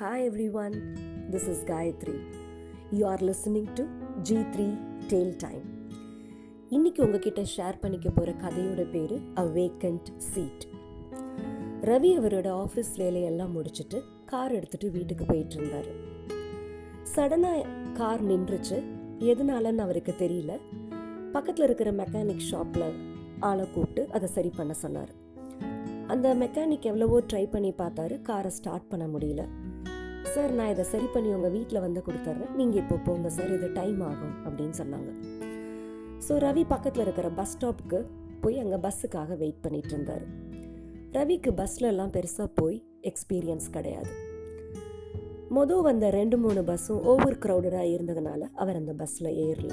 Hi everyone, this is Gayatri. You are listening to G3 Tale Time. இன்னைக்கு உங்ககிட்ட share பண்ணிக்க போகிற கதையோட பேர் அ வேக்கண்ட் சீட் ரவி அவரோட ஆஃபீஸ் வேலையெல்லாம் முடிச்சுட்டு கார் எடுத்துட்டு வீட்டுக்கு போயிட்டு இருந்தார். சடனாக கார் நின்றுச்சு. எதனாலன்னு அவருக்கு தெரியல. பக்கத்தில் இருக்கிற மெக்கானிக் ஷாப்பில் ஆளை கூப்பிட்டு அதை சரி பண்ண சொன்னார். அந்த மெக்கானிக் எவ்வளவோ ட்ரை பண்ணி பார்த்தாரு. காரை ஸ்டார்ட் பண்ண முடியல. சார் நான் இதை சரி பண்ணி உங்கள் வீட்டில் வந்து கொடுத்துட்றேன் நீங்கள் இப்போ போங்க சார் இது டைம் ஆகும். அப்படின்னு சொன்னாங்க. ஸோ ரவி பக்கத்தில் இருக்கிற பஸ் ஸ்டாப்புக்கு போய் அங்கே பஸ்ஸுக்காக வெயிட் பண்ணிட்டு இருந்தார். ரவிக்கு பஸ்லலாம் பெருசாக போய் எக்ஸ்பீரியன்ஸ் கிடையாது. மொதல் வந்த ரெண்டு மூணு பஸ்ஸும் ஓவர் க்ரௌடடாக இருந்ததுனால அவர் அந்த பஸ்ஸில் ஏறல.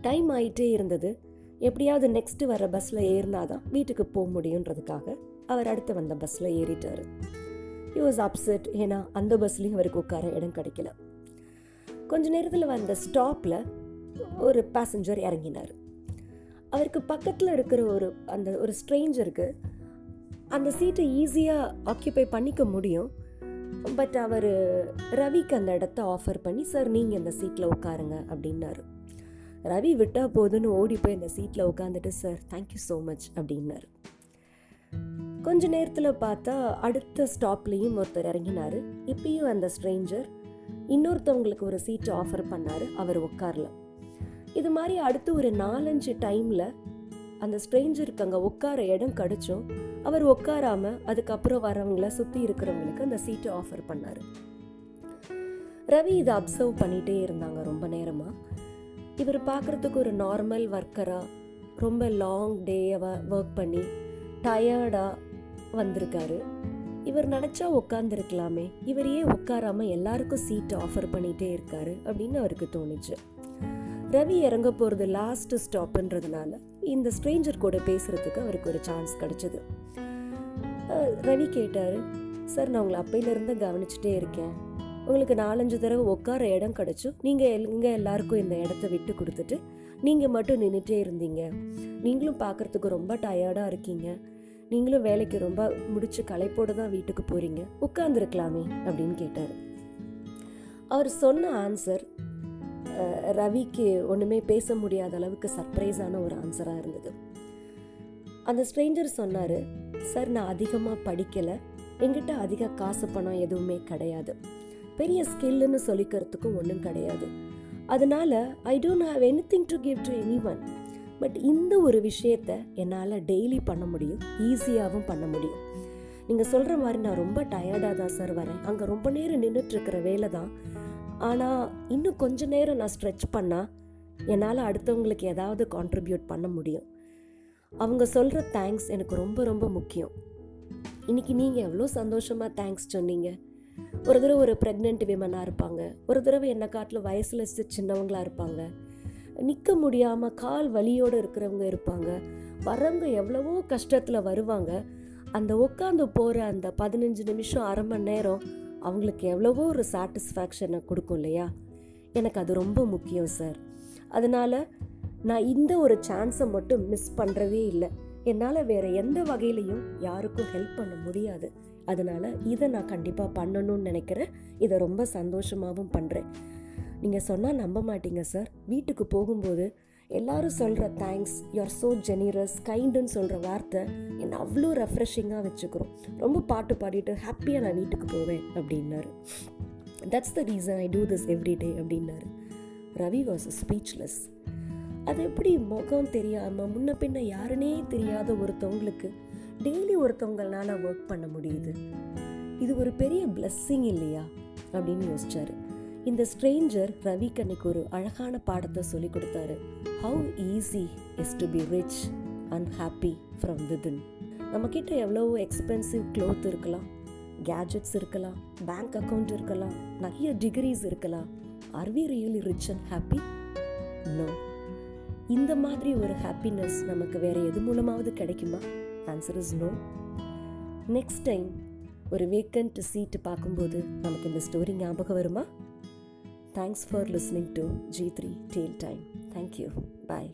டைம் ஆயிட்டே இருந்தது. எப்படியாவது நெக்ஸ்ட்டு வர பஸ்ஸில் ஏறினாதான் வீட்டுக்கு போக முடியுன்றதுக்காக அவர் அடுத்து வந்த பஸ்ஸில் ஏறிட்டார். ஹி வாஸ் அப்செட் ஏன்னா அந்த பஸ்லேயும் அவருக்கு உட்கார இடம் கிடைக்கல. கொஞ்ச நேரத்தில் வந்த ஸ்டாப்பில் ஒரு பேசஞ்சர் இறங்கினார். அவருக்கு பக்கத்தில் இருக்கிற ஒரு அந்த ஒரு ஸ்ட்ரேஞ்சருக்கு அந்த சீட்டை ஈஸியாக ஆக்கியபை பண்ணிக்க முடியும். பட் அவர் ரவிக்கு அந்த இடத்த ஆஃபர் பண்ணி சார் நீங்கள் இந்த சீட்டில் உட்காருங்க அப்படின்னாரு. ரவி விட்டால் போதுன்னு ஓடி போய் அந்த சீட்டில் உட்காந்துட்டு சார் தேங்க்யூ ஸோ மச் அப்படின்னாரு. கொஞ்ச நேரத்தில் பார்த்தா அடுத்த ஸ்டாப்லேயும் ஒருத்தர் இறங்கினார். இப்பயும் அந்த ஸ்ட்ரேஞ்சர் இன்னொருத்தவங்களுக்கு ஒரு சீட்டு ஆஃபர் பண்ணார். அவர் உட்காரல. இது மாதிரி அடுத்து ஒரு நாலஞ்சு டைமில் அந்த ஸ்ட்ரேஞ்சருக்கு அங்கே உட்கார இடம் கிடச்சும் அவர் உட்காராம அதுக்கப்புறம் வரவங்கள சுற்றி இருக்கிறவங்களுக்கு அந்த சீட்டை ஆஃபர் பண்ணார். ரவி இதை அப்சர்வ் பண்ணிகிட்டே இருந்தாங்க ரொம்ப நேரமாக இவர் பார்க்குறதுக்கு ஒரு நார்மல் ஒர்க்கராக ரொம்ப லாங் டேவை ஒர்க் பண்ணி டயர்டாக வந்திருக்காரு. இவர் நினச்சா உட்காந்துருக்கலாமே இவர் ஏன் உட்காராம எல்லாருக்கும் சீட் ஆஃபர் பண்ணிகிட்டே இருக்காரு அப்படின்னு அவருக்கு தோணுச்சு. ரவி இறங்க போகிறது லாஸ்ட் ஸ்டாப்புன்றதுனால இந்த ஸ்ட்ரேஞ்சர் கூட பேசுகிறதுக்கு அவருக்கு ஒரு சான்ஸ் கிடச்சிது. ரவி கேட்டார் சார் நான் உங்களை அப்பையிலேருந்து கவனிச்சுட்டே இருக்கேன். உங்களுக்கு நாலஞ்சு தடவை உட்கார இடம் கிடச்சும் நீங்கள் இங்கே எல்லாருக்கும் இந்த இடத்த விட்டு கொடுத்துட்டு நீங்கள் மட்டும் நின்றுட்டே இருந்தீங்க. நீங்களும் பார்க்குறதுக்கு ரொம்ப டயர்டாக இருக்கீங்க. நீங்களும் வேலைக்கு ரொம்ப முடிச்சு களைப்போடு தான் வீட்டுக்கு போகிறீங்க உட்காந்துருக்கலாமே அப்படின்னு கேட்டார். அவர் சொன்ன ஆன்சர் ரவிக்கு ஒன்றுமே பேச முடியாத அளவுக்கு சர்ப்ரைஸான ஒரு ஆன்சராக இருந்தது. அந்த ஸ்ட்ரேஞ்சர் சொன்னார் சார் நான் அதிகமாக படிக்கலை. எங்கிட்ட அதிக காசு பணம் எதுவுமே கிடையாது. பெரிய ஸ்கில்லுன்னு சொல்லிக்கிறதுக்கும் ஒன்றும் கிடையாது. அதனால I don't have anything to give to anyone but இந்த ஒரு விஷயத்த என்னால் டெய்லி பண்ண முடியும். ஈஸியாகவும் பண்ண முடியும். நீங்கள் சொல்கிற மாதிரி நான் ரொம்ப டயர்டாக தான் சார் வரேன். அங்கே ரொம்ப நேரம் நின்றுட்டுருக்கிற வேலை தான். ஆனால் இன்னும் கொஞ்ச நேரம் நான் ஸ்ட்ரெச் பண்ணால் என்னால் அடுத்தவங்களுக்கு ஏதாவது கான்ட்ரிபியூட் பண்ண முடியும். அவங்க சொல்கிற தேங்க்ஸ் எனக்கு ரொம்ப ரொம்ப முக்கியம். இன்னைக்கு நீங்கள் எவ்வளோ சந்தோஷமாக தேங்க்ஸ் சொன்னீங்க. ஒரு தடவை ஒரு ப்ரெக்னென்ட் விமனாக இருப்பாங்க. ஒரு தடவை என்னை காட்டில் வயசில் சின்னவங்களாக இருப்பாங்க. நிற்க முடியாமல் கால் வலியோடு இருக்கிறவங்க இருப்பாங்க. வரவங்க எவ்வளவோ கஷ்டத்தில் வருவாங்க. அந்த உட்காந்து போகிற அந்த பதினஞ்சு நிமிஷம் அரை மணி நேரம் அவங்களுக்கு எவ்வளவோ ஒரு சாட்டிஸ்ஃபேக்ஷனை கொடுக்கும் இல்லையா? எனக்கு அது ரொம்ப முக்கியம் சார் அதனால் நான் இந்த ஒரு சான்ஸை மட்டும் மிஸ் பண்ணுறதே இல்லை. என்னால் வேறு எந்த வகையிலையும் யாருக்கும் ஹெல்ப் பண்ண முடியாது. அதனால் இதை நான் கண்டிப்பாக பண்ணணும்னு நினைக்கிறேன். இதை ரொம்ப சந்தோஷமாகவும் பண்ணுறேன் நீங்கள் சொன்னால் நம்ப மாட்டீங்க சார். வீட்டுக்கு போகும்போது எல்லாரும் சொல்கிற தேங்க்ஸ் யூஆர் ஸோ ஜெனிரஸ் கைண்டுன்னு சொல்கிற வார்த்தை என்னை அவ்வளோ ரெஃப்ரெஷிங்காக வச்சுக்கிறோம். ரொம்ப பாட்டு பாடிட்டு ஹாப்பியாக நான் வீட்டுக்கு போவேன் அப்படின்னாரு. That's the reason I do this every day அப்படின்னாரு. ரவி வாஸ் ஸ்பீச்லெஸ் அது எப்படி முகம் தெரியாமல் முன்ன பின்ன யாருனே தெரியாத ஒருத்தவங்களுக்கு டெய்லி ஒருத்தவங்களால ஒர்க் பண்ண முடியுது. இது ஒரு பெரிய பிளஸ்ஸிங் இல்லையா? அப்படின்னு யோசிச்சாரு. இந்த ஸ்ட்ரேஞ்சர் ரவிக்கு அன்னைக்கு ஒரு அழகான பாடத்தை சொல்லி கொடுத்தாரு. How easy is to be rich and happy from within நம்மக்கிட்ட எவ்வளோ எக்ஸ்பென்சிவ் க்ளோத் இருக்கலாம் கேஜெட்ஸ் இருக்கலாம் பேங்க் அக்கௌண்ட் இருக்கலாம் நிறைய டிகிரிஸ் இருக்கலாம். Are we really rich and happy no இந்த மாதிரி ஒரு ஹாப்பினஸ் நமக்கு வேற எது மூலமாவது கிடைக்குமா? Answer is no next time ஒரு வேக்கண்ட் சீட்டு பார்க்கும்போது நமக்கு இந்த ஸ்டோரி ஞாபகம் வருமா? Thanks for listening to G3 Tail Time. Thank you. Bye.